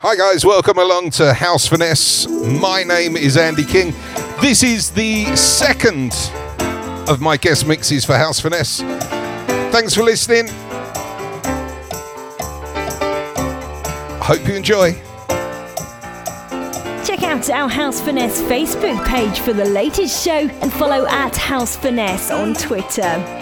Hi, guys, welcome along to House Finesse. My name is Andi King. This is the second of my guest mixes for House Finesse. Thanks for listening. Hope you enjoy. Check out our House Finesse Facebook page for the latest show and follow at House Finesse on Twitter.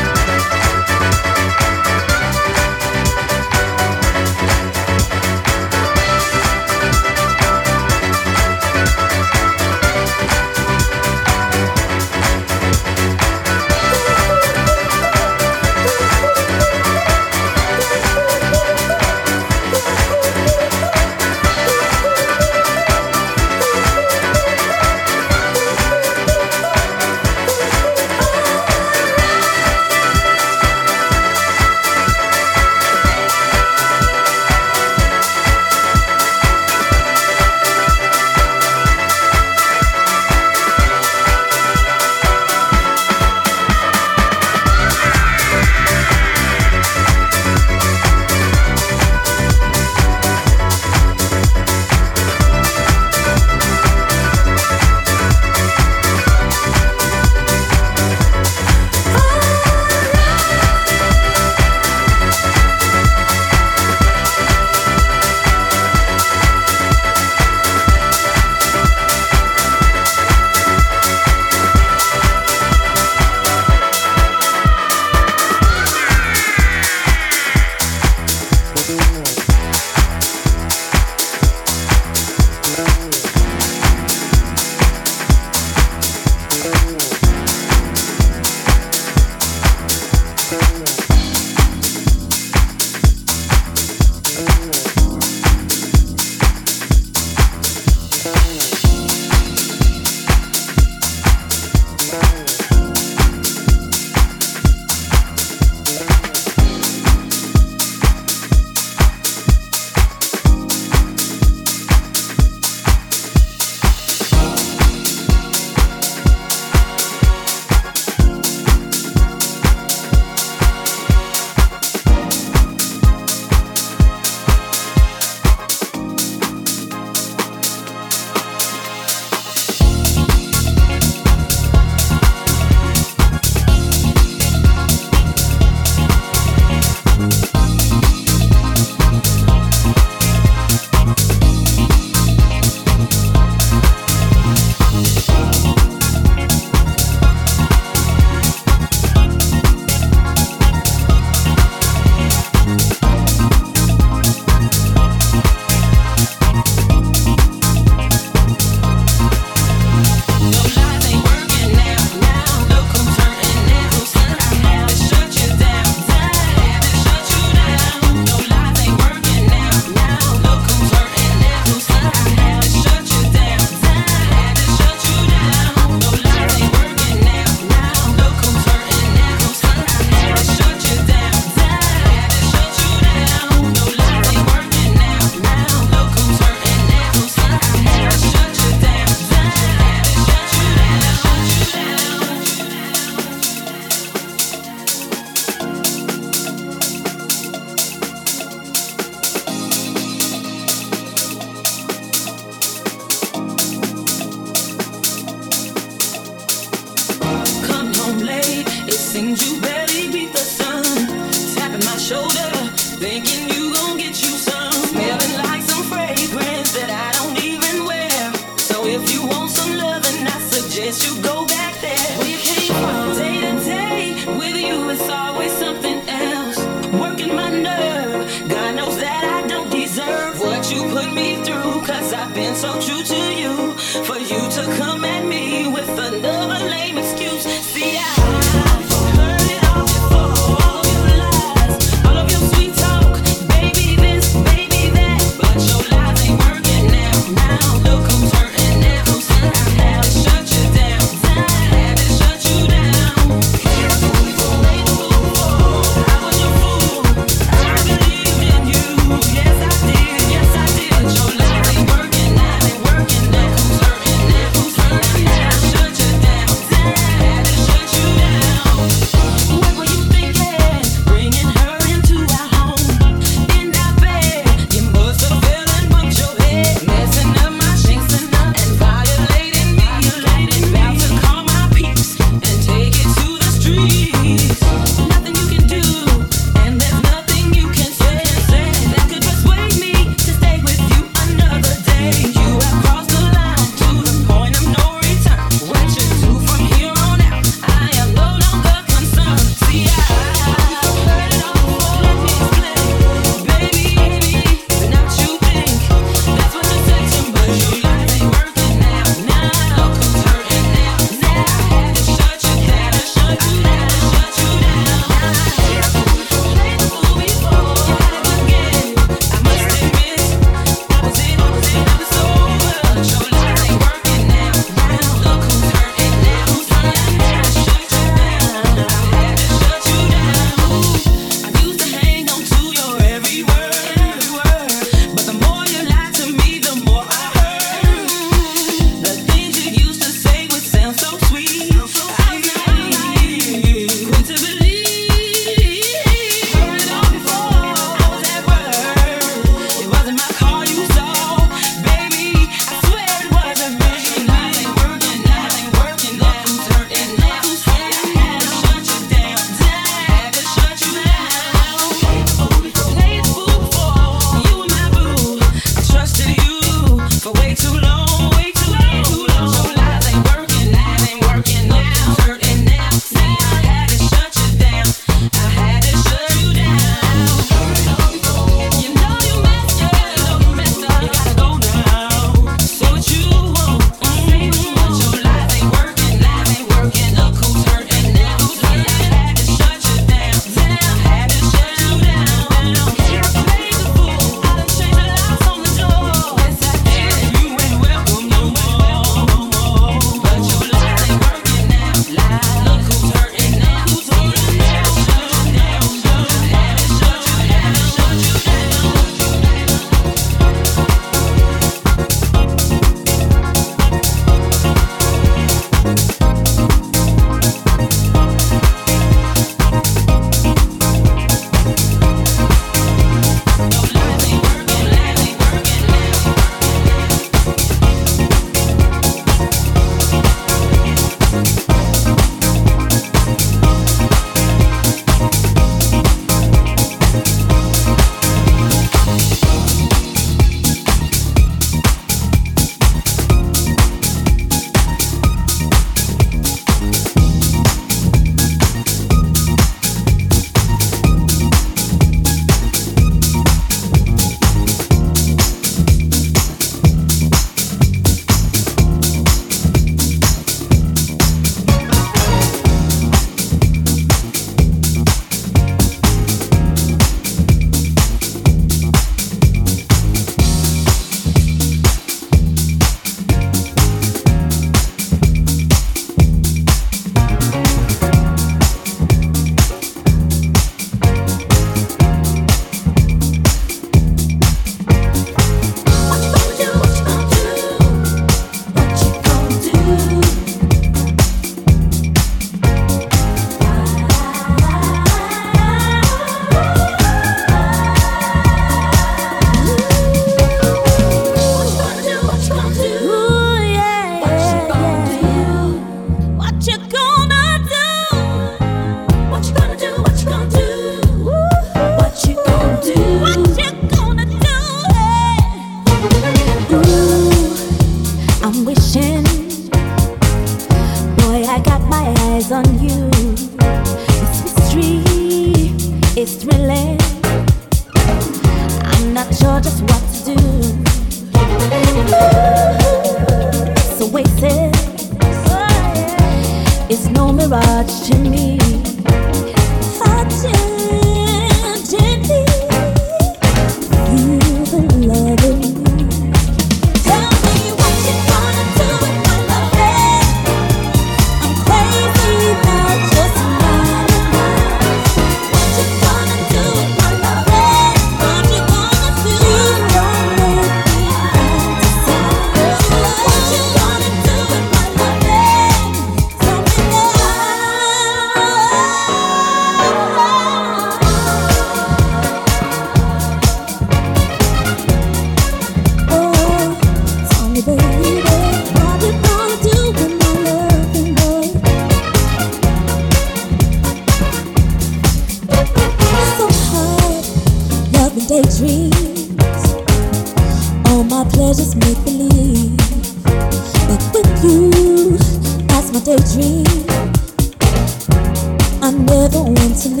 Come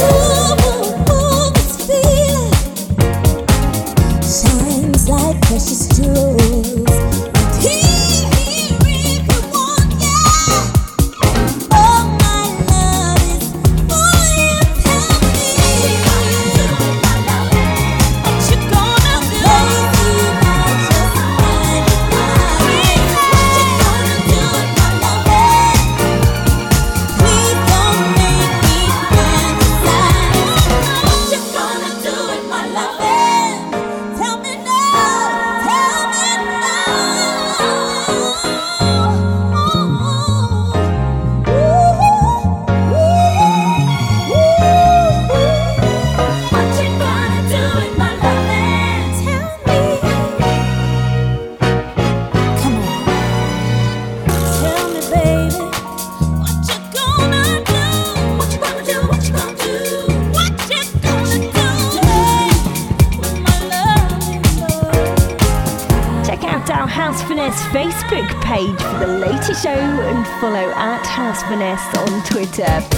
on, come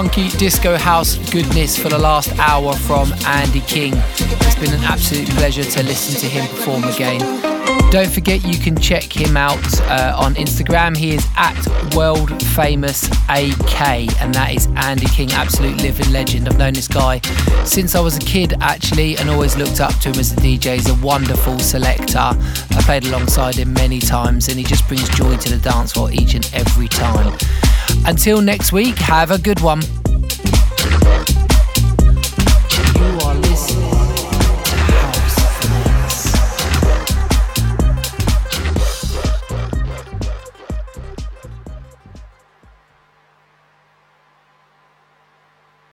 funky disco house goodness for the last hour from Andi King. It's been an absolute pleasure to listen to him perform again. Don't forget you can check him out uh, on Instagram. He is at World Famous AK, and that is Andi King, absolute living legend. I've known this guy since I was a kid, actually, and always looked up to him as a DJ. He's a wonderful selector. I played alongside him many times, and he just brings joy to the dance floor each and every time. Until next week, have a good one.